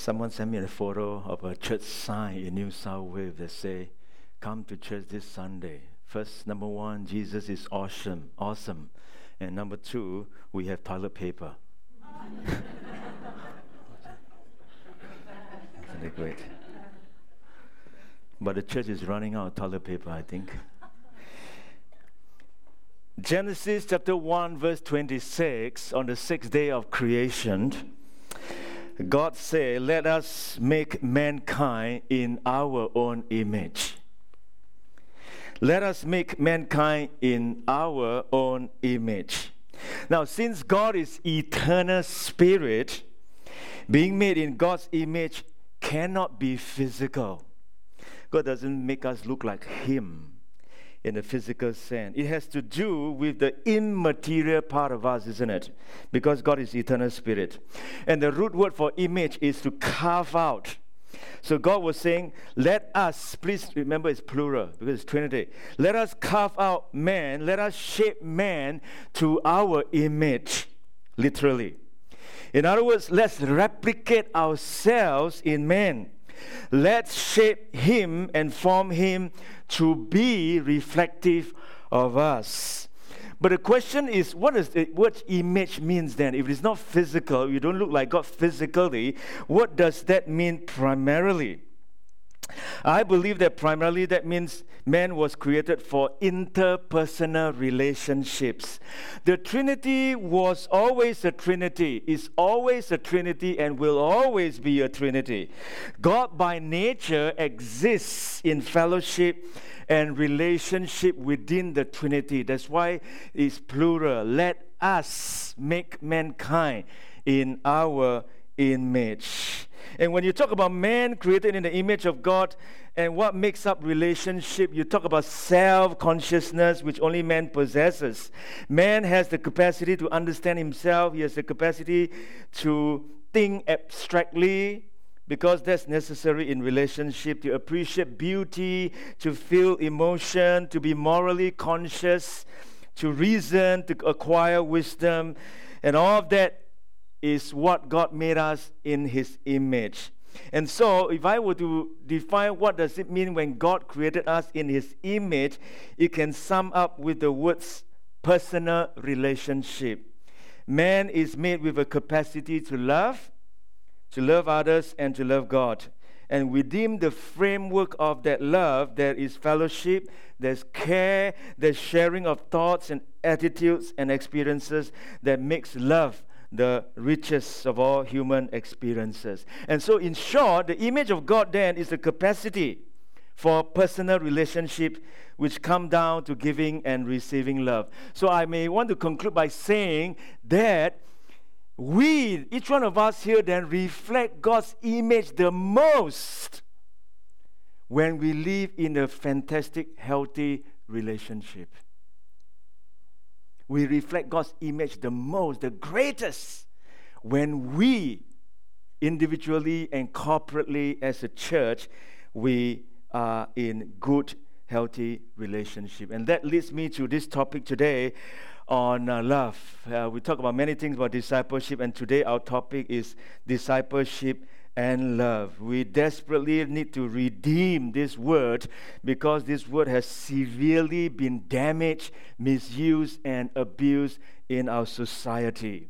Someone sent me a photo of a church sign in New South Wales that say, "Come to church this Sunday." First, number one, Jesus is awesome, awesome, and number two, we have toilet paper. Isn't great? But the church is running out of toilet paper, I think. Genesis chapter 1, verse 26, on the sixth day of creation, God said, Let us make mankind in our own image. Let us make mankind in our own image. Now, since God is eternal spirit, being made in God's image cannot be physical. God doesn't make us look like Him in the physical sense. It has to do with the immaterial part of us, isn't it? Because God is eternal spirit. And the root word for image is to carve out. So God was saying, Let us, please remember it's plural because it's Trinity. Let us carve out man, let us shape man to our image, literally. In other words, let's replicate ourselves in man. Let's shape him and form him to be reflective of us. But the question is, what does the word image means then? If it's not physical, you don't look like God physically, what does that mean primarily? I believe that primarily that means man was created for interpersonal relationships. The Trinity was always a Trinity, is always a Trinity, and will always be a Trinity. God by nature exists in fellowship and relationship within the Trinity. That's why it's plural. Let us make mankind in our image. And when you talk about man created in the image of God and what makes up relationship, you talk about self consciousness, which only man possesses. Man has the capacity to understand himself, he has the capacity to think abstractly. Because that's necessary in relationship to appreciate beauty, to feel emotion, to be morally conscious, to reason, to acquire wisdom, and all of that is what God made us in his image. And so, if I were to define what does it mean when God created us in his image, it can sum up with the words personal relationship. Man is made with a capacity to love, to love others, and to love God. And within the framework of that love, there is fellowship, there's care, there's sharing of thoughts and attitudes and experiences that makes love the richest of all human experiences. And so, in short, the image of God then is the capacity for personal relationship which come down to giving and receiving love. So, I may want to conclude by saying that we, each one of us here, then reflect God's image the most when we live in a fantastic, healthy relationship we reflect God's image the most, the greatest, when we individually and corporately as a church, we are in good, healthy relationship. And that leads me to this topic today on uh, love. Uh, we talk about many things about discipleship, and today our topic is discipleship and love. We desperately need to redeem this word because this word has severely been damaged, misused, and abused in our society.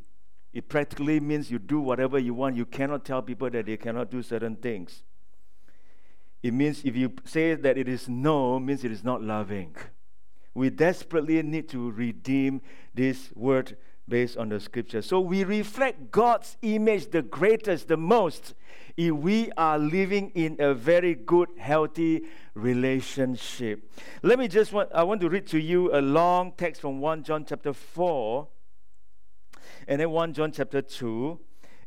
It practically means you do whatever you want. You cannot tell people that they cannot do certain things. It means if you say that it is no, means it is not loving. We desperately need to redeem this word based on the scripture. So we reflect God's image the greatest, the most, if we are living in a very good, healthy relationship. Let me just want, I want to read to you a long text from 1 John chapter 4 and then 1 John chapter 2.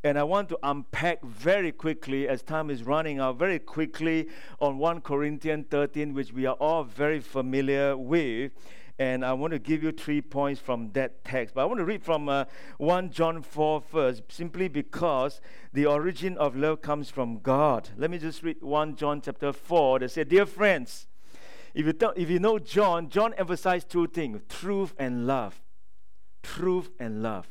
And I want to unpack very quickly, as time is running out, very quickly on 1 Corinthians 13, which we are all very familiar with and I want to give you three points from that text. But I want to read from uh, 1 John 4 first, simply because the origin of love comes from God. Let me just read 1 John chapter 4. They say, Dear friends, if you, th- if you know John, John emphasized two things truth and love. Truth and love.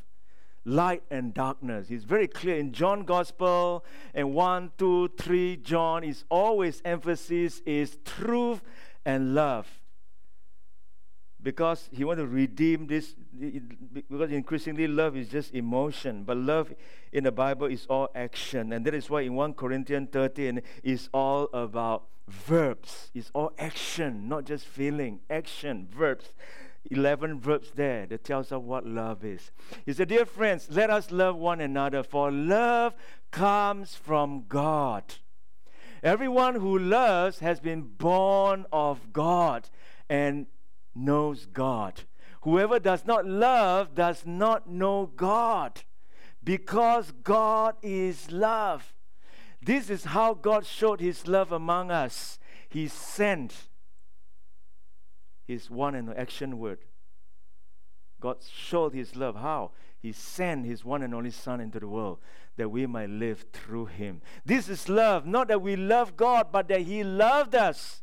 light and darkness. It's very clear in John Gospel and 1, 2, 3 John is always emphasis is truth and love. Because he want to redeem this because increasingly love is just emotion, but love in the Bible is all action. And that is why in 1 Corinthians 13 is all about verbs. It's all action, not just feeling. Action, verbs. 11 verbs there that tells us what love is. He said, Dear friends, let us love one another, for love comes from God. Everyone who loves has been born of God and knows God. Whoever does not love does not know God, because God is love. This is how God showed his love among us. He sent his one and action word. God showed his love. How? He sent his one and only Son into the world that we might live through him. This is love, not that we love God, but that he loved us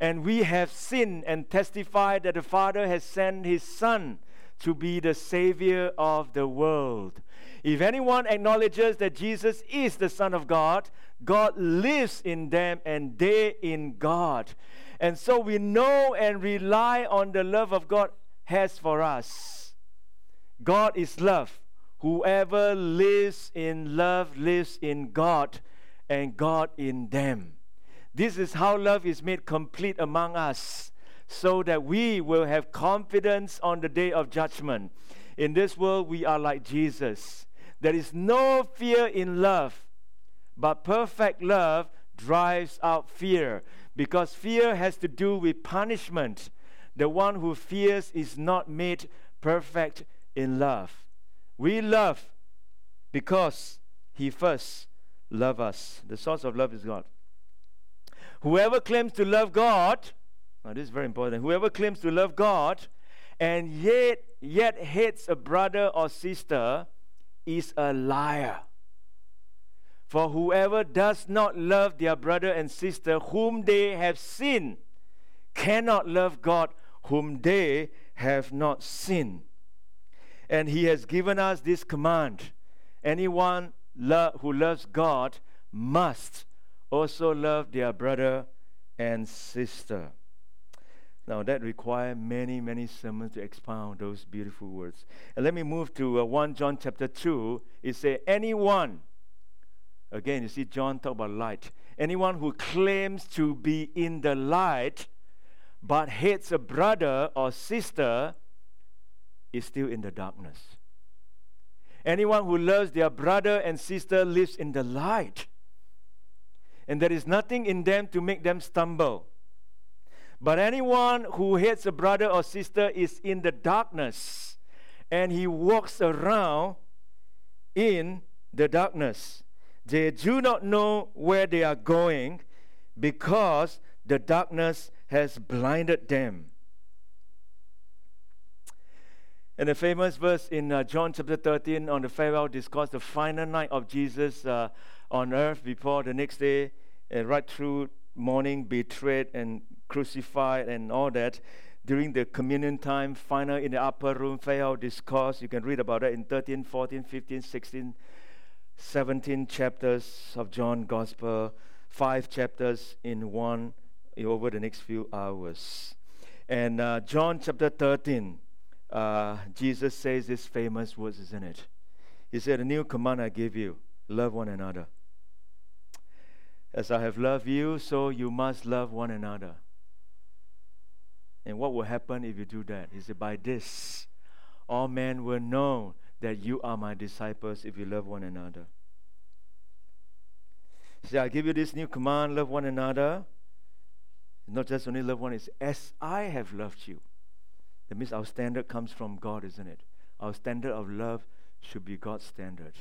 And we have seen and testified that the Father has sent His Son to be the Savior of the world. If anyone acknowledges that Jesus is the Son of God, God lives in them and they in God. And so we know and rely on the love of God has for us. God is love. Whoever lives in love lives in God and God in them. This is how love is made complete among us so that we will have confidence on the day of judgment. In this world, we are like Jesus. There is no fear in love, but perfect love drives out fear because fear has to do with punishment. The one who fears is not made perfect in love. We love because he first loved us. The source of love is God. Whoever claims to love God, now this is very important. Whoever claims to love God and yet yet hates a brother or sister is a liar. For whoever does not love their brother and sister whom they have seen cannot love God whom they have not seen. And he has given us this command anyone lo- who loves God must also love their brother and sister. Now, that requires many, many sermons to expound those beautiful words. And let me move to uh, 1 John chapter 2. It says, Anyone, again, you see, John talk about light. Anyone who claims to be in the light but hates a brother or sister is still in the darkness. Anyone who loves their brother and sister lives in the light. And there is nothing in them to make them stumble. But anyone who hates a brother or sister is in the darkness and he walks around in the darkness. They do not know where they are going because the darkness has blinded them. And the famous verse in uh, John chapter 13 on the farewell discourse, the final night of Jesus uh, on earth before the next day, uh, right through morning, betrayed and crucified and all that during the communion time, final in the upper room, farewell discourse. You can read about that in 13, 14, 15, 16, 17 chapters of John Gospel, five chapters in one over the next few hours. And uh, John chapter 13, uh, Jesus says this famous words, isn't it? He said, A new command I give you love one another. As I have loved you, so you must love one another. And what will happen if you do that? He said, By this, all men will know that you are my disciples if you love one another. He said, I give you this new command love one another. Not just only love one, it's as I have loved you. That means our standard comes from God, isn't it? Our standard of love should be God's standard.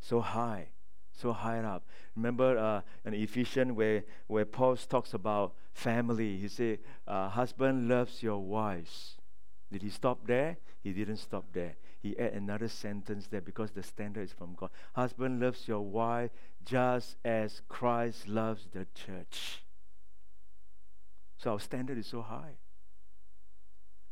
So high, so high up. Remember uh, in Ephesians where, where Paul talks about family, he said, uh, Husband loves your wives. Did he stop there? He didn't stop there. He add another sentence there because the standard is from God. Husband loves your wife just as Christ loves the church. So our standard is so high.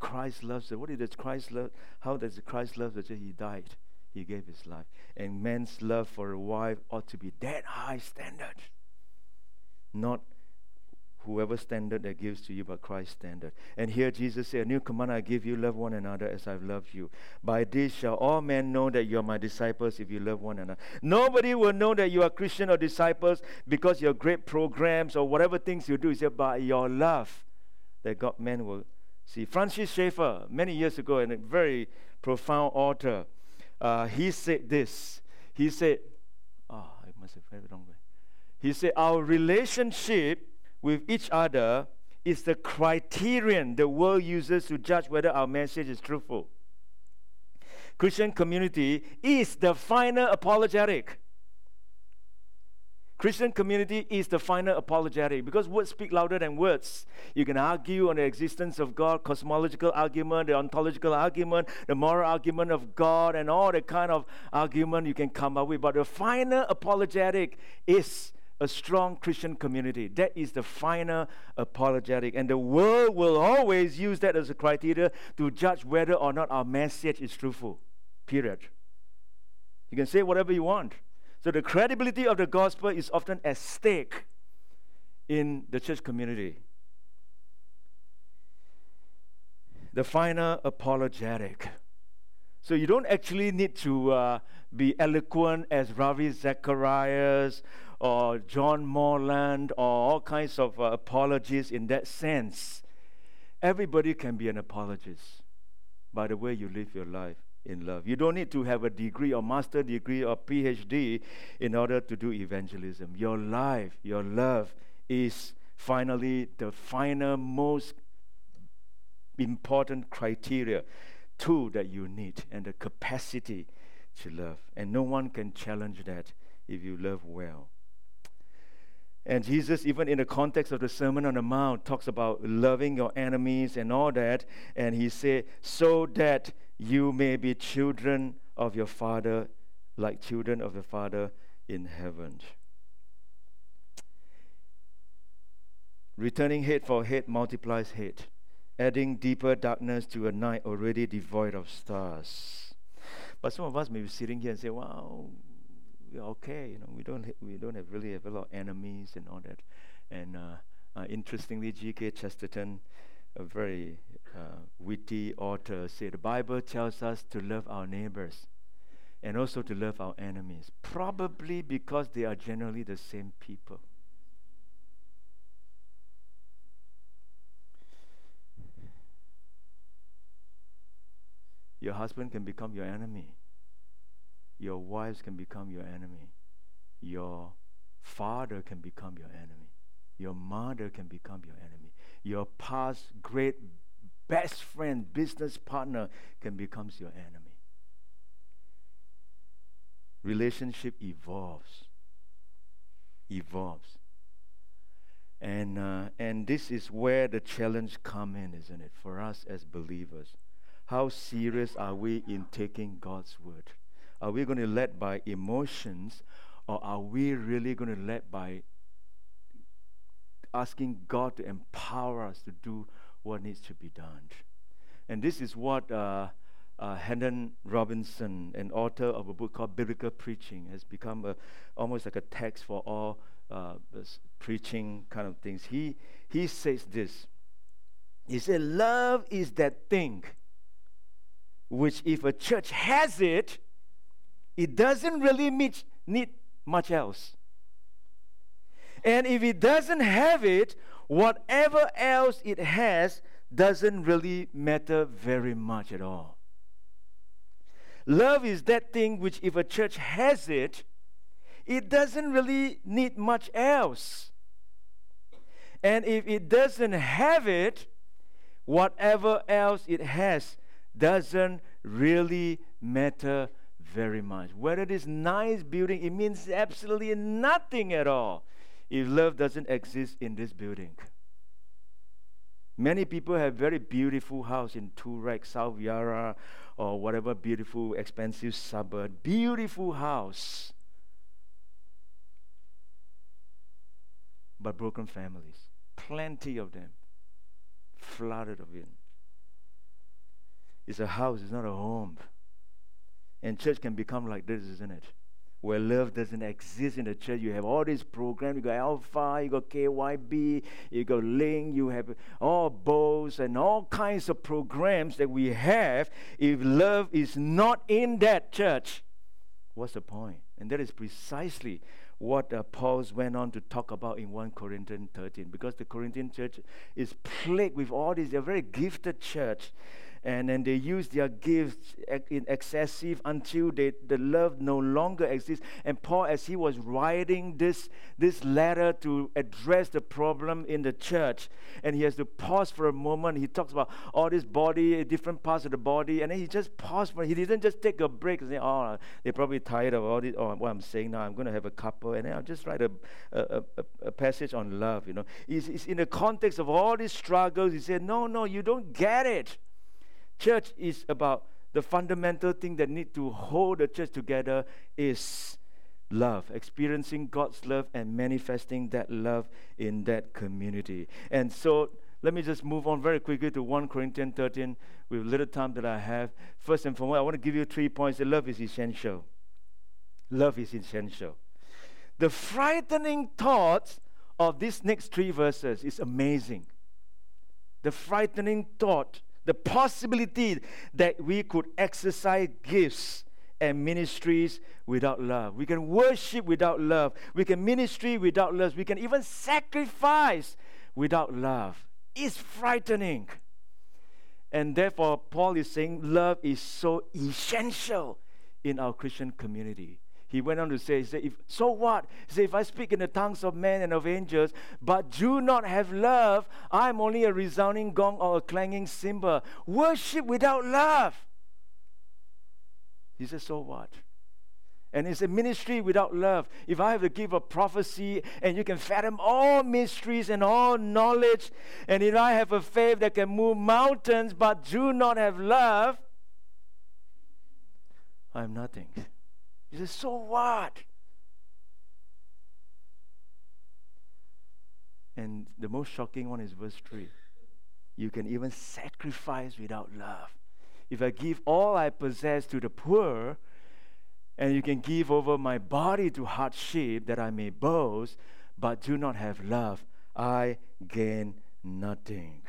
Christ loves it. What does Christ love? How does Christ love the church? He died. He gave his life. And man's love for a wife ought to be that high standard. Not whoever standard that gives to you, but Christ's standard. And here Jesus said, A new command I give you, love one another as I've loved you. By this shall all men know that you are my disciples if you love one another. Nobody will know that you are Christian or disciples because your great programs or whatever things you do is by your love that God men will see. Francis Schaeffer, many years ago, and a very profound author, uh, he said this. He said, Oh, I must have read it wrong way. He said, Our relationship with each other is the criterion the world uses to judge whether our message is truthful. Christian community is the final apologetic. Christian community is the final apologetic because words speak louder than words. You can argue on the existence of God, cosmological argument, the ontological argument, the moral argument of God, and all the kind of argument you can come up with. But the final apologetic is a strong Christian community. That is the final apologetic. And the world will always use that as a criteria to judge whether or not our message is truthful. Period. You can say whatever you want. So the credibility of the gospel is often at stake in the church community. The final apologetic. So you don't actually need to uh, be eloquent as Ravi Zacharias or John Moreland or all kinds of uh, apologists in that sense. Everybody can be an apologist by the way you live your life in love. You don't need to have a degree or master degree or PhD in order to do evangelism. Your life, your love is finally the final most important criteria tool that you need and the capacity to love. And no one can challenge that if you love well. And Jesus, even in the context of the Sermon on the Mount, talks about loving your enemies and all that. And he said, so that you may be children of your Father, like children of your Father in heaven. Returning hate for hate multiplies hate, adding deeper darkness to a night already devoid of stars. But some of us may be sitting here and say, wow, we're okay. You know, we don't we don't have really have a lot of enemies and all that. And uh, uh, interestingly, G.K. Chesterton, a very uh, witty author, said the Bible tells us to love our neighbors and also to love our enemies, probably because they are generally the same people. Your husband can become your enemy your wives can become your enemy. Your father can become your enemy. Your mother can become your enemy. Your past great best friend, business partner can become your enemy. Relationship evolves. Evolves. And, uh, and this is where the challenge come in, isn't it? For us as believers. How serious are we in taking God's word? Are we going to lead by emotions or are we really going to lead by asking God to empower us to do what needs to be done? And this is what uh, uh, Robinson, an author of a book called Biblical Preaching, has become a, almost like a text for all uh, preaching kind of things. He, he says this. He said, Love is that thing which, if a church has it, it doesn't really meet, need much else. And if it doesn't have it, whatever else it has doesn't really matter very much at all. Love is that thing which, if a church has it, it doesn't really need much else. And if it doesn't have it, whatever else it has doesn't really matter very much. Whether it is nice building, it means absolutely nothing at all if love doesn't exist in this building. Many people have very beautiful house in Toorak, South Yarra, or whatever beautiful, expensive suburb. Beautiful house. But broken families. Plenty of them. Flooded of it. It's a house, it's not a home. And church can become like this, isn't it? Where love doesn't exist in the church. You have all these programs. You got Alpha, you got KYB, you got Link, you have all bows and all kinds of programs that we have. If love is not in that church, what's the point? And that is precisely what uh, Paul went on to talk about in 1 Corinthians 13 because the Corinthian church is plagued with all these. They're a very gifted church and then they use their gifts in excessive until they, the love no longer exists. And Paul, as he was writing this, this letter to address the problem in the church, and he has to pause for a moment. He talks about all this body, different parts of the body, and then he just paused for. He didn't just take a break and say, "Oh, they're probably tired of all this. Oh, what I'm saying now. I'm going to have a couple, and then I'll just write a, a, a, a passage on love." You know, it's, it's in the context of all these struggles. He said, "No, no, you don't get it." Church is about the fundamental thing that need to hold the church together is love, experiencing God's love and manifesting that love in that community. And so let me just move on very quickly to 1 Corinthians 13 with little time that I have. First and foremost, I want to give you three points that love is essential. Love is essential. The frightening thought of these next three verses is amazing. The frightening thought the possibility that we could exercise gifts and ministries without love. We can worship without love. We can ministry without love. We can even sacrifice without love. It's frightening. And therefore, Paul is saying love is so essential in our Christian community he went on to say, he said, if, so what? He said, if I speak in the tongues of men and of angels, but do not have love, I'm only a resounding gong or a clanging cymbal. Worship without love. He said, so what? And it's a ministry without love. If I have to give a prophecy and you can fathom all mysteries and all knowledge, and if I have a faith that can move mountains but do not have love, I'm nothing. He says, So what? And the most shocking one is verse 3. You can even sacrifice without love. If I give all I possess to the poor, and you can give over my body to hardship that I may boast, but do not have love, I gain nothing.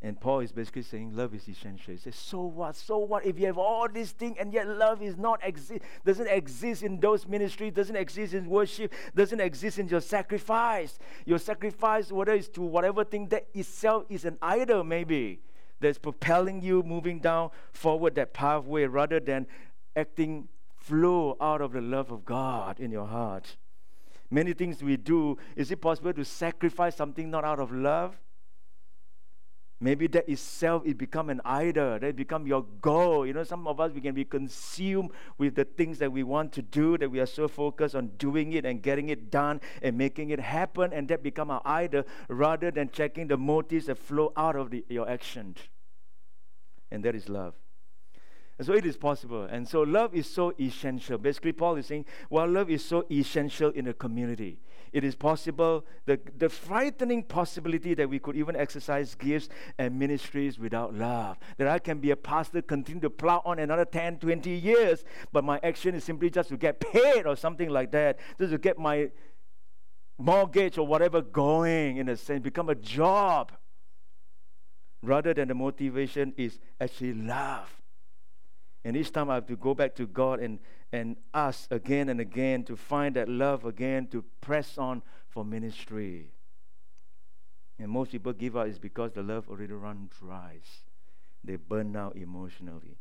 And Paul is basically saying love is essential. He says, so what? So what if you have all these things and yet love is not exist doesn't exist in those ministries, doesn't exist in worship, doesn't exist in your sacrifice. Your sacrifice, whether it's to whatever thing that itself is an idol, maybe, that's propelling you moving down forward that pathway rather than acting flow out of the love of God in your heart. Many things we do, is it possible to sacrifice something not out of love? Maybe that itself it become an idol. That become your goal. You know, some of us we can be consumed with the things that we want to do. That we are so focused on doing it and getting it done and making it happen, and that become our idol rather than checking the motives that flow out of the, your action. And that is love. So it is possible. And so love is so essential. Basically, Paul is saying, well, love is so essential in a community it is possible, the, the frightening possibility that we could even exercise gifts and ministries without love. That I can be a pastor, continue to plow on another 10, 20 years, but my action is simply just to get paid or something like that, just to get my mortgage or whatever going, in a sense, become a job. Rather than the motivation is actually love. And each time I have to go back to God and and us again and again to find that love again, to press on for ministry. And most people give up is because the love already run dry. They burn out emotionally.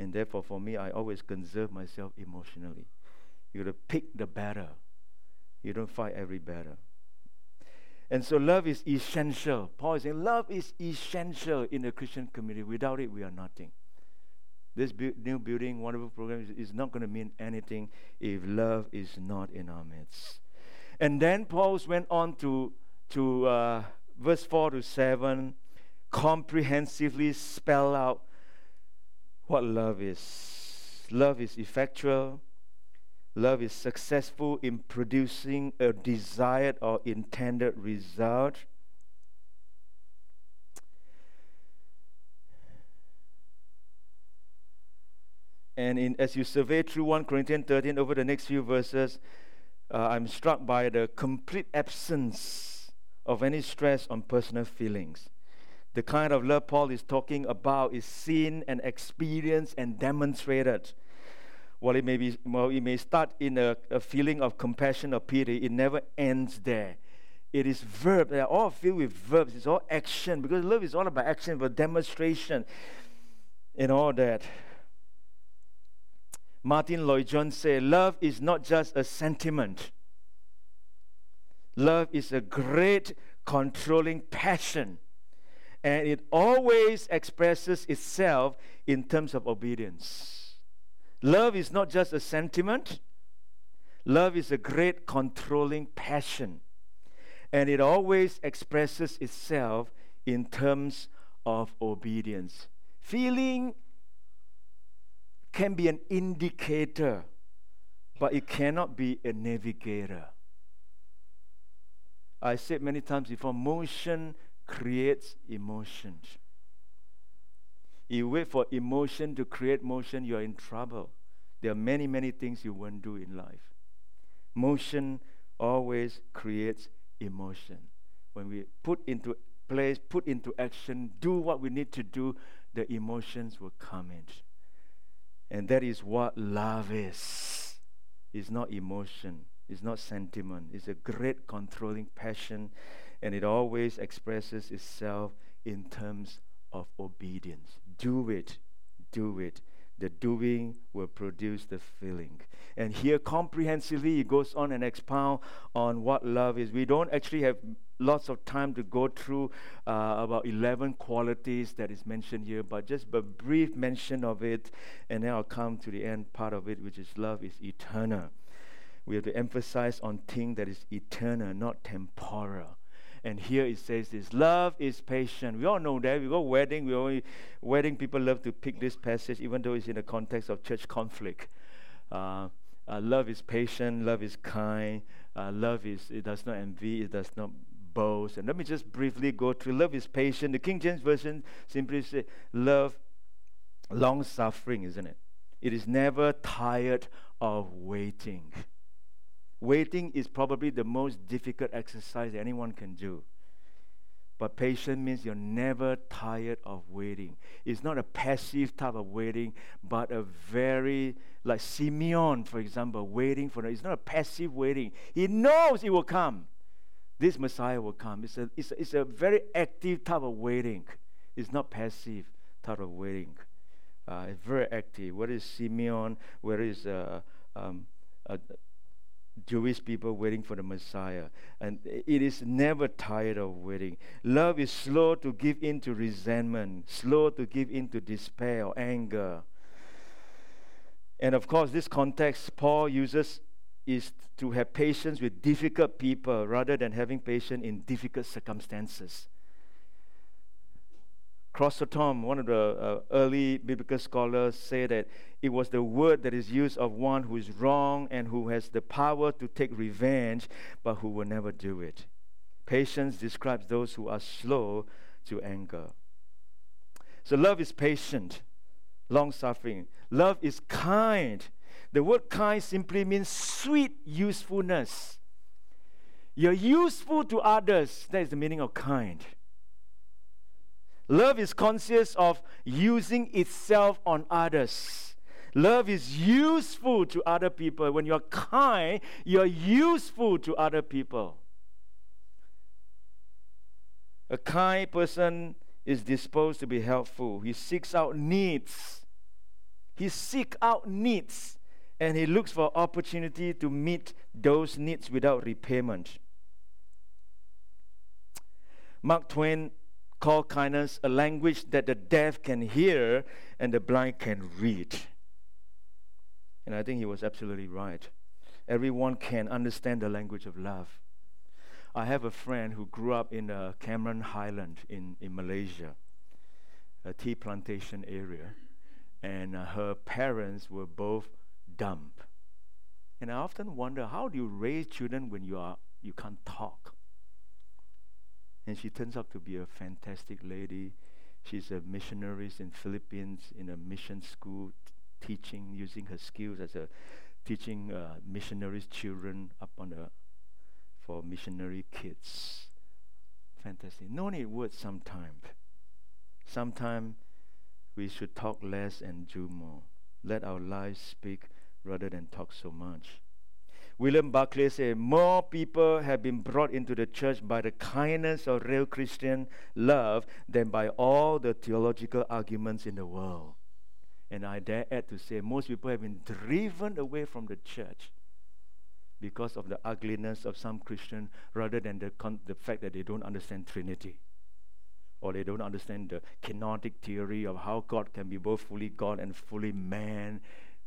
And therefore, for me, I always conserve myself emotionally. You got to pick the battle. You don't fight every battle. And so love is essential. Paul is saying love is essential in the Christian community. Without it, we are nothing. This bu- new building, wonderful program is, is not going to mean anything if love is not in our midst. And then Paul went on to, to uh, verse 4 to 7, comprehensively spell out what love is. Love is effectual, Love is successful in producing a desired or intended result. And in, as you survey through 1 Corinthians 13 over the next few verses, uh, I'm struck by the complete absence of any stress on personal feelings. The kind of love Paul is talking about is seen and experienced and demonstrated while it may, be, well, it may start in a, a feeling of compassion or pity, it never ends there. It is verb. They are all filled with verbs. It's all action because love is all about action, but demonstration, and all that. Martyn Lloyd-Jones said, "Love is not just a sentiment. Love is a great controlling passion, and it always expresses itself in terms of obedience." Love is not just a sentiment, love is a great controlling passion. And it always expresses itself in terms of obedience. Feeling can be an indicator, but it cannot be a navigator. I said many times before motion creates emotions you wait for emotion to create motion, you're in trouble. There are many, many things you won't do in life. Motion always creates emotion. When we put into place, put into action, do what we need to do, the emotions will come in. And that is what love is. It's not emotion, it's not sentiment, it's a great controlling passion, and it always expresses itself in terms of obedience. Do it, do it. The doing will produce the feeling. And here, comprehensively, he goes on and expound on what love is. We don't actually have lots of time to go through uh, about 11 qualities that is mentioned here, but just a brief mention of it, and then I'll come to the end part of it, which is love is eternal. We have to emphasize on thing that is eternal, not temporal. And here it says this love is patient. We all know that. We go wedding, we only wedding people love to pick this passage, even though it's in the context of church conflict. Uh, uh, love is patient, love is kind, uh, love is it does not envy, it does not boast. And let me just briefly go through love is patient. The King James Version simply says love long suffering, isn't it? It is never tired of waiting. Waiting is probably the most difficult exercise anyone can do. But patient means you're never tired of waiting. It's not a passive type of waiting, but a very, like Simeon, for example, waiting for. It's not a passive waiting. He knows it will come. This Messiah will come. It's a, it's a, it's a very active type of waiting. It's not passive type of waiting. Uh, it's very active. What is Simeon? Where is uh, um, uh, Jewish people waiting for the Messiah. And it is never tired of waiting. Love is slow to give in to resentment, slow to give in to despair or anger. And of course, this context Paul uses is to have patience with difficult people rather than having patience in difficult circumstances. Chrysostom, one of the uh, early biblical scholars, say that it was the word that is used of one who is wrong and who has the power to take revenge, but who will never do it. Patience describes those who are slow to anger. So love is patient, long suffering. Love is kind. The word kind simply means sweet usefulness. You're useful to others. That is the meaning of kind. Love is conscious of using itself on others. Love is useful to other people. When you're kind, you're useful to other people. A kind person is disposed to be helpful. He seeks out needs. He seeks out needs and he looks for opportunity to meet those needs without repayment. Mark Twain called kindness a language that the deaf can hear and the blind can read. And I think he was absolutely right. Everyone can understand the language of love. I have a friend who grew up in uh, Cameron Highland in, in Malaysia, a tea plantation area, and uh, her parents were both dumb. And I often wonder how do you raise children when you are you can't talk? And she turns out to be a fantastic lady. She's a missionary in Philippines in a mission school, t- teaching using her skills as a teaching uh, missionaries children up on the for missionary kids. Fantastic. No need words sometimes. Sometime we should talk less and do more. Let our lives speak rather than talk so much. William Barclay said, More people have been brought into the church by the kindness of real Christian love than by all the theological arguments in the world. And I dare add to say, most people have been driven away from the church because of the ugliness of some Christian rather than the, con- the fact that they don't understand Trinity or they don't understand the kenotic theory of how God can be both fully God and fully man.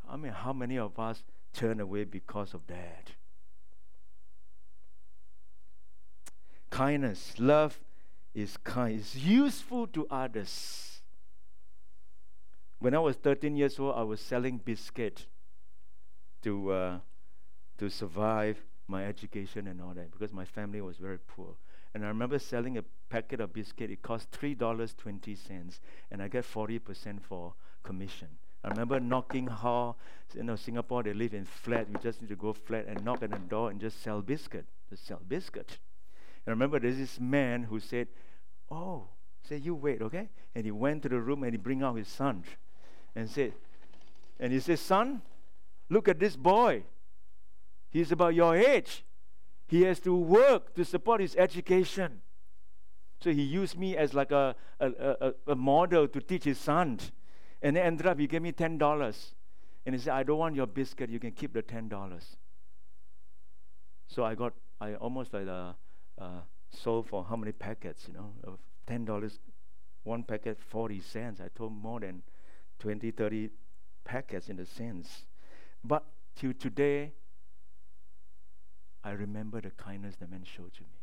I mean, how many of us turn away because of that? Kindness, love is kind, is useful to others. When I was 13 years old, I was selling biscuit to uh, to survive my education and all that because my family was very poor. And I remember selling a packet of biscuit. It cost three dollars twenty cents, and I forty percent for commission. I remember knocking how you know Singapore they live in flat. We just need to go flat and knock on the door and just sell biscuit. Just sell biscuit. And I remember there's this man who said, "Oh, say you wait, okay?" And he went to the room and he bring out his son, and said, and he said, "Son, look at this boy. He's about your age. He has to work to support his education. So he used me as like a, a, a, a model to teach his son. And then ended up, he gave me $10. And he said, I don't want your biscuit. You can keep the $10. So I got, I almost like uh, uh, sold for how many packets, you know, of $10. One packet, 40 cents. I told more than 20, 30 packets in a sense. But till today, I remember the kindness the man showed to me.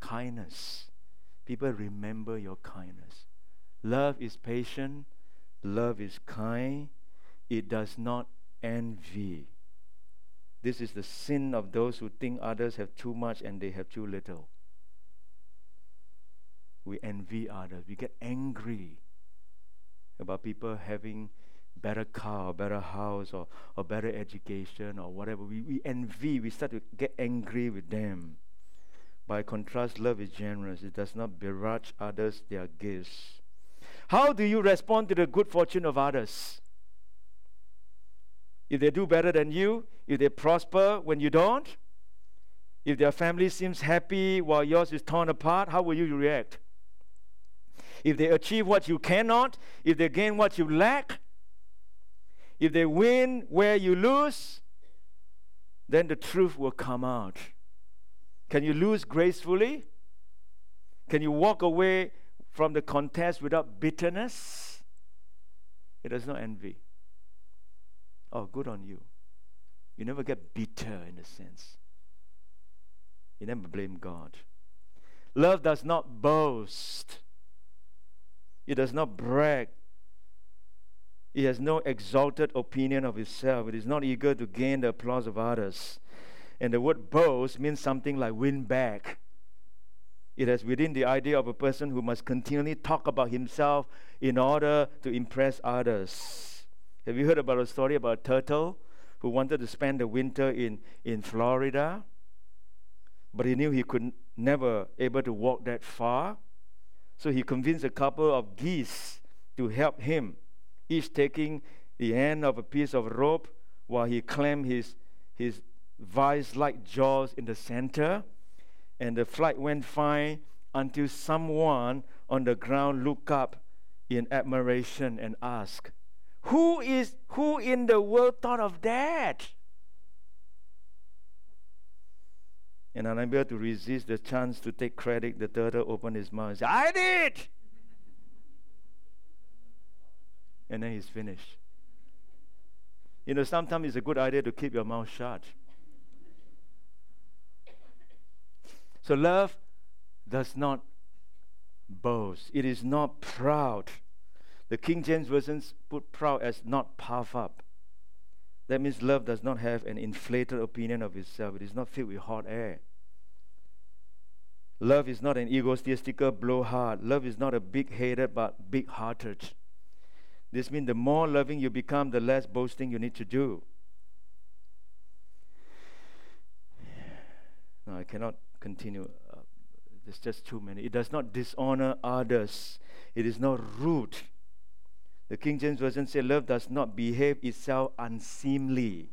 Kindness. People remember your kindness. Love is patient. Love is kind. It does not envy. This is the sin of those who think others have too much and they have too little. We envy others. We get angry about people having better car, or better house, or, or better education, or whatever. We, we envy, we start to get angry with them. By contrast, love is generous. It does not begrudge others their gifts. How do you respond to the good fortune of others? If they do better than you, if they prosper when you don't, if their family seems happy while yours is torn apart, how will you react? If they achieve what you cannot, if they gain what you lack, if they win where you lose, then the truth will come out. Can you lose gracefully? Can you walk away from the contest without bitterness? It does not envy. Oh, good on you. You never get bitter in a sense. You never blame God. Love does not boast. It does not brag It has no exalted opinion of itself. It is not eager to gain the applause of others. And the word boast means something like win back. It has within the idea of a person who must continually talk about himself in order to impress others. Have you heard about a story about a turtle who wanted to spend the winter in, in Florida? But he knew he could never able to walk that far. So he convinced a couple of geese to help him each taking the end of a piece of rope while he clamped his, his vice like jaws in the center. And the flight went fine until someone on the ground looked up in admiration and asked, Who is who in the world thought of that? And unable to resist the chance to take credit, the turtle opened his mouth and said, I did! and then he's finished. You know, sometimes it's a good idea to keep your mouth shut. So, love does not boast, it is not proud. The King James Version put proud as not puff up. That means love does not have an inflated opinion of itself, it is not filled with hot air. Love is not an egotistical blowhard. Love is not a big headed but big hearted. This means the more loving you become, the less boasting you need to do. No, I cannot continue. Uh, there's just too many. It does not dishonor others, it is not rude. The King James Version says, Love does not behave itself unseemly.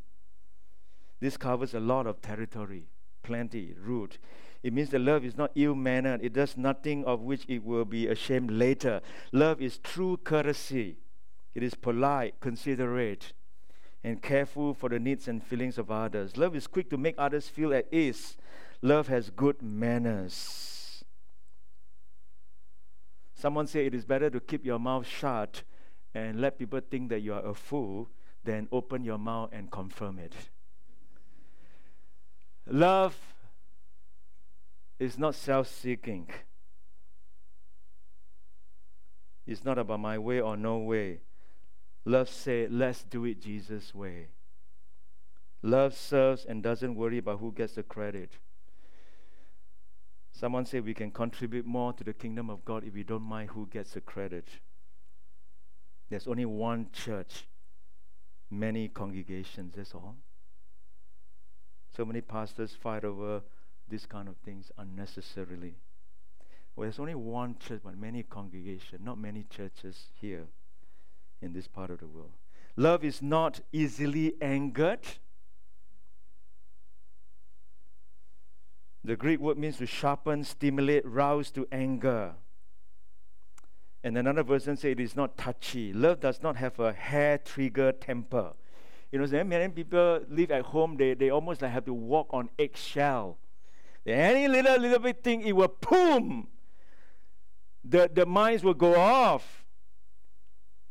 This covers a lot of territory, plenty, rude. It means that love is not ill mannered. It does nothing of which it will be ashamed later. Love is true courtesy. It is polite, considerate, and careful for the needs and feelings of others. Love is quick to make others feel at ease. Love has good manners. Someone said it is better to keep your mouth shut and let people think that you are a fool than open your mouth and confirm it. Love is not self seeking. It's not about my way or no way. Love said, let's do it Jesus' way. Love serves and doesn't worry about who gets the credit. Someone said we can contribute more to the kingdom of God if we don't mind who gets the credit. There's only one church, many congregations, that's all. So many pastors fight over these kind of things unnecessarily. Well, there's only one church, but many congregations, not many churches here in this part of the world. Love is not easily angered. The Greek word means to sharpen, stimulate, rouse to anger. And another version says it is not touchy. Love does not have a hair trigger temper. You know, many people live at home, they, they almost like have to walk on eggshell. Any little little bit thing, it will boom. The, the minds will go off.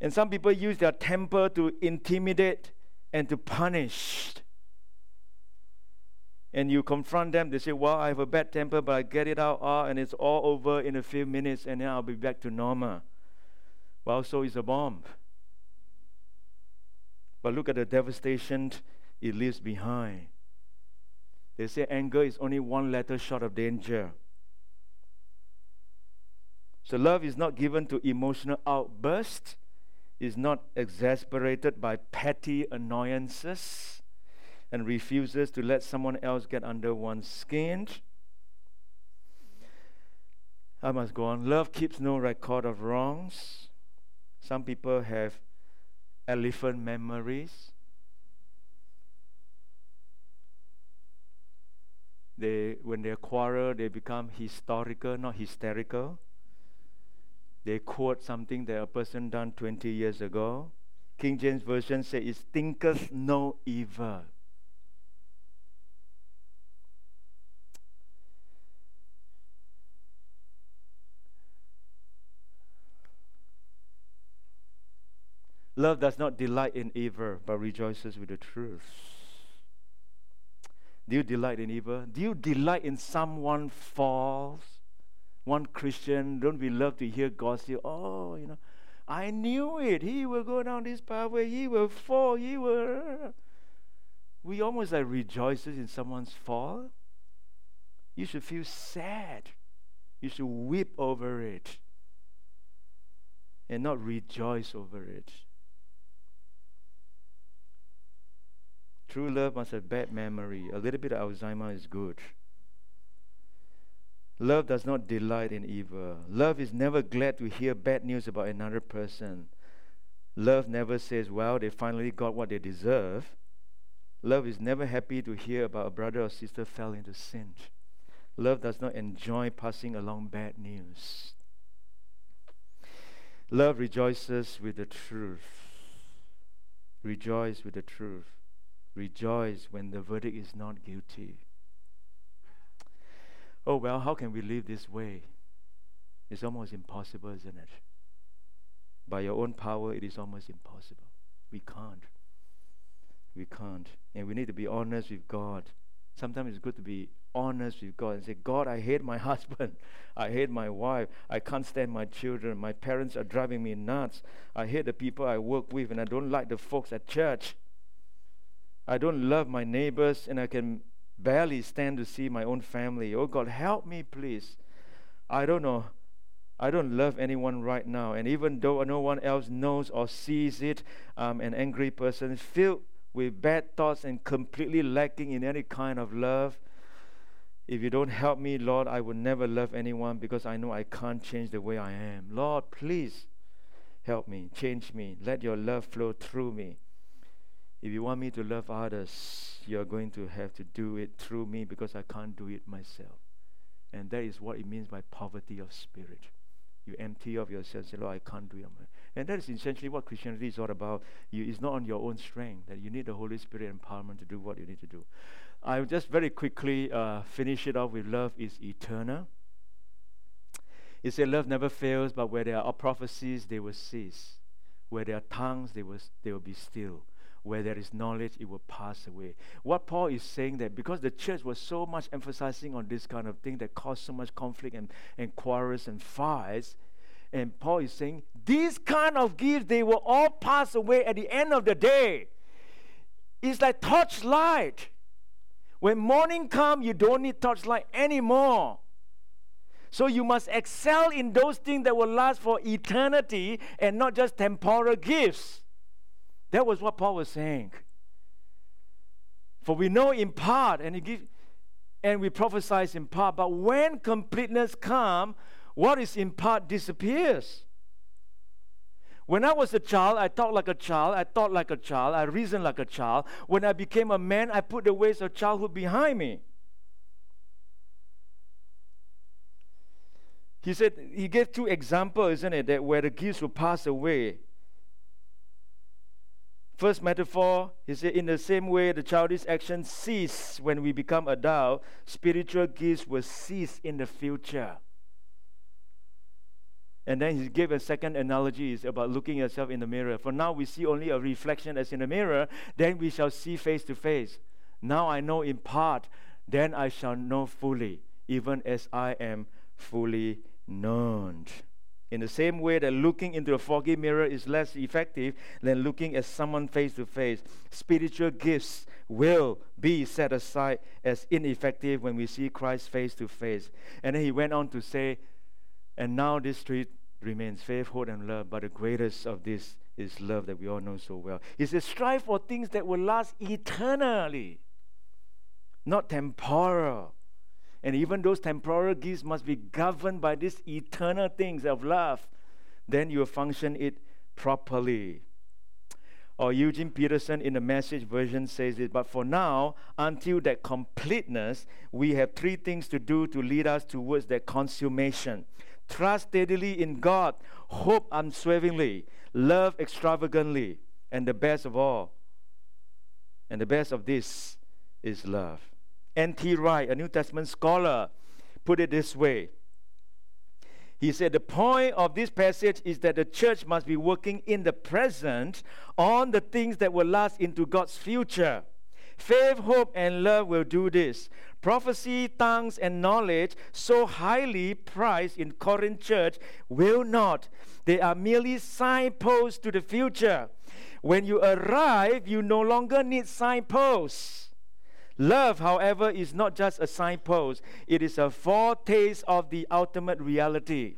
And some people use their temper to intimidate and to punish. And you confront them, they say, Well, I have a bad temper, but I get it out, uh, and it's all over in a few minutes, and then I'll be back to normal. Well, so is a bomb. But look at the devastation it leaves behind. They say anger is only one letter short of danger. So love is not given to emotional outbursts is not exasperated by petty annoyances and refuses to let someone else get under one's skin. I must go on. Love keeps no record of wrongs. Some people have elephant memories. They, when they quarrel, they become historical, not hysterical they quote something that a person done 20 years ago. King James Version says, It thinketh no evil. Love does not delight in evil, but rejoices with the truth. Do you delight in evil? Do you delight in someone false? one Christian, don't we love to hear gossip? Oh, you know, I knew it. He will go down this pathway. He will fall. He will. We almost like rejoices in someone's fall. You should feel sad. You should weep over it and not rejoice over it. True love must have bad memory. A little bit of Alzheimer is good. Love does not delight in evil. Love is never glad to hear bad news about another person. Love never says, well, they finally got what they deserve. Love is never happy to hear about a brother or sister fell into sin. Love does not enjoy passing along bad news. Love rejoices with the truth. Rejoice with the truth. Rejoice when the verdict is not guilty. oh, well, how can we live this way? It's almost impossible, isn't it? By your own power, it is almost impossible. We can't. We can't. And we need to be honest with God. Sometimes it's good to be honest with God and say, God, I hate my husband. I hate my wife. I can't stand my children. My parents are driving me nuts. I hate the people I work with, and I don't like the folks at church. I don't love my neighbors, and I can barely stand to see my own family. Oh God, help me, please. I don't know. I don't love anyone right now. And even though no one else knows or sees it, I'm an angry person filled with bad thoughts and completely lacking in any kind of love. If you don't help me, Lord, I will never love anyone because I know I can't change the way I am. Lord, please help me, change me. Let your love flow through me. If you want me to love others, you're going to have to do it through me because I can't do it myself. And that is what it means by poverty of spirit. You empty of yourself, say, Lord, I can't do it. And that is essentially what Christianity is all about. You, it's not on your own strength, that you need the Holy Spirit empowerment to do what you need to do. I'll just very quickly uh, finish it off with love is eternal. It said, Love never fails, but where there are prophecies, they will cease. Where there are tongues, they will, they will be still where there is knowledge, it will pass away. What Paul is saying that because the church was so much emphasizing on this kind of thing that caused so much conflict and, and quarrels and fights, and Paul is saying, these kind of gifts, they will all pass away at the end of the day. It's like torchlight. When morning comes, you don't need torchlight anymore. So you must excel in those things that will last for eternity and not just temporal gifts. That was what Paul was saying. For we know in part, and, give, and we prophesy in part, but when completeness comes, what is in part disappears. When I was a child, I talked like a child, I thought like a child, I reasoned like a child. When I became a man, I put the ways of childhood behind me. He said, he gave two examples, isn't it, that where the gifts will pass away. First metaphor, he said, in the same way the childish actions cease when we become adult, spiritual gifts will cease in the future. And then he gave a second analogy is about looking yourself in the mirror. For now we see only a reflection as in a mirror, then we shall see face to face. Now I know in part, then I shall know fully, even as I am fully known. In the same way that looking into a foggy mirror is less effective than looking at someone face to face, spiritual gifts will be set aside as ineffective when we see Christ face to face. And then he went on to say, and now this street remains faith, hope, and love, but the greatest of this is love that we all know so well. He says, strive for things that will last eternally, not temporal. And even those temporal gifts must be governed by these eternal things of love. Then you function it properly. Or Eugene Peterson in the message version says it, but for now, until that completeness, we have three things to do to lead us towards that consummation. Trust steadily in God, hope unswervingly, love extravagantly, and the best of all, and the best of this is love. N.T. Wright, a New Testament scholar, put it this way. He said the point of this passage is that the church must be working in the present on the things that will last into God's future. Faith, hope, and love will do this. Prophecy, tongues, and knowledge, so highly prized in Corinth church, will not. They are merely signposts to the future. When you arrive, you no longer need signposts. Love, however, is not just a signpost, it is a foretaste of the ultimate reality.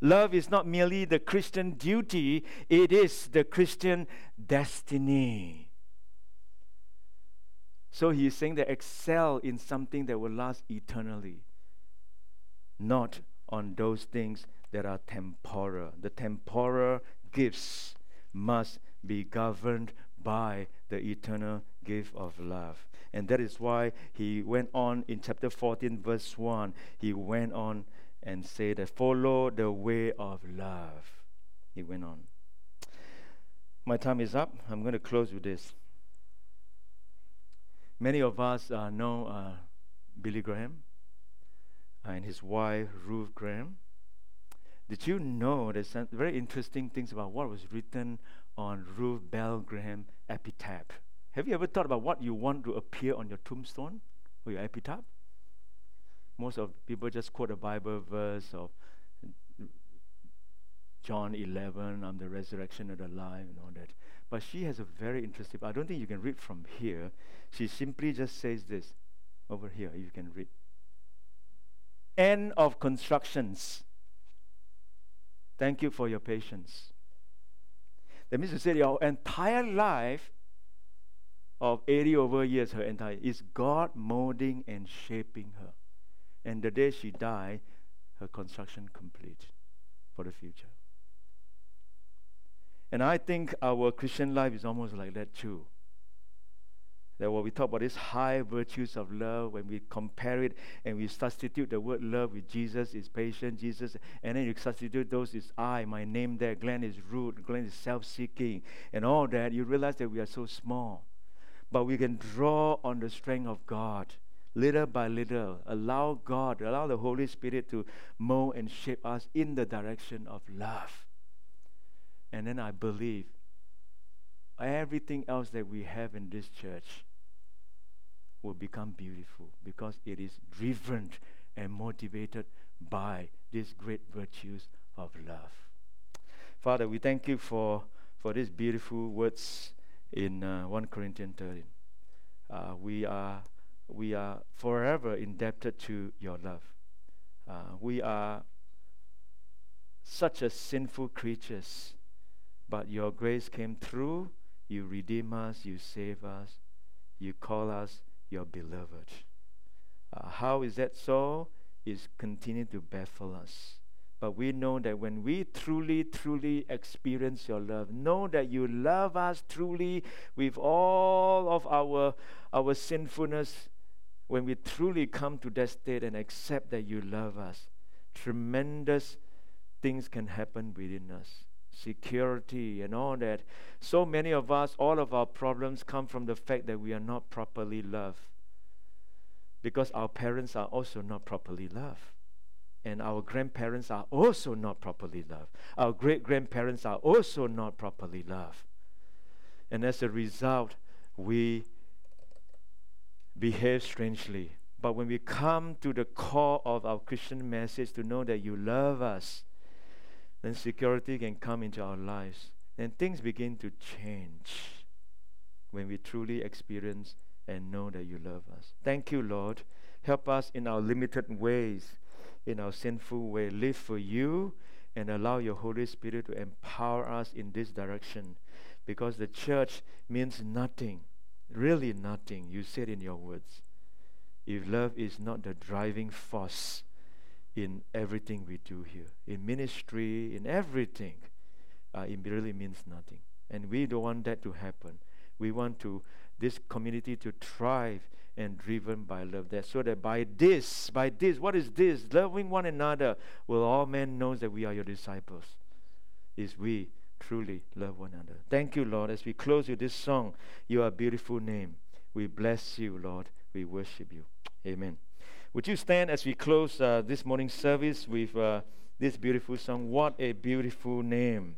Love is not merely the Christian duty, it is the Christian destiny. So he is saying that excel in something that will last eternally, not on those things that are temporal. The temporal gifts must be governed by the eternal gift of love. And that is why he went on in chapter 14, verse 1. He went on and said follow the way of love. He went on. My time is up. I'm going to close with this. Many of us uh, know uh, Billy Graham. and his wife, Ruth Graham. Did you know there's some very interesting things about what was written on Ruth Bell Graham epitaph? Have you ever thought about what you want to appear on your tombstone or your epitaph? Most of people just quote a Bible verse of John 11, I'm the resurrection and the life, and all that. But she has a very interesting, I don't think you can read from here. She simply just says this over here, you can read. End of constructions. Thank you for your patience. That means to say your entire life of 80 over years, her entire is God molding and shaping her. And the day she died, her construction complete for the future. And I think our Christian life is almost like that too. That when we talk about these high virtues of love, when we compare it and we substitute the word love with Jesus is patient, Jesus, and then you substitute those is I, my name there, Glenn is rude, Glenn is self-seeking, and all that, you realize that we are so small. But we can draw on the strength of God little by little. Allow God, allow the Holy Spirit to mold and shape us in the direction of love. And then I believe everything else that we have in this church will become beautiful because it is driven and motivated by these great virtues of love. Father, we thank you for, for these beautiful words in uh, 1 Corinthians 13. Uh, we, are, we are forever indebted to your love. Uh, we are such a sinful creatures but your grace came through. You redeem us. You save us. You call us your beloved. Uh, how is that so? Is continue to baffle us. But we know that when we truly, truly experience your love, know that you love us truly with all of our, our sinfulness, when we truly come to that state and accept that you love us, tremendous things can happen within us security, and all that. So many of us, all of our problems come from the fact that we are not properly loved. Because our parents are also not properly loved. And our grandparents are also not properly loved. Our great grandparents are also not properly loved. And as a result, we behave strangely. But when we come to the core of our Christian message to know that you love us, then security can come into our lives. Then things begin to change when we truly experience and know that you love us. Thank you, Lord. Help us in our limited ways, in our sinful way. Live for you and allow your Holy Spirit to empower us in this direction because the church means nothing, really nothing. You said in your words. If love is not the driving force, in everything we do here, in ministry, in everything, uh, it really means nothing. And we don't want that to happen. We want to this community to thrive and driven by love. That so that by this, by this, what is this? Loving one another, will all men know that we are your disciples. Is we truly love one another. Thank you, Lord. As we close with this song, you are a beautiful name. We bless you, Lord. We worship you. Amen. Would you stand as we close uh, this morning's service with uh, this beautiful song? What a beautiful name!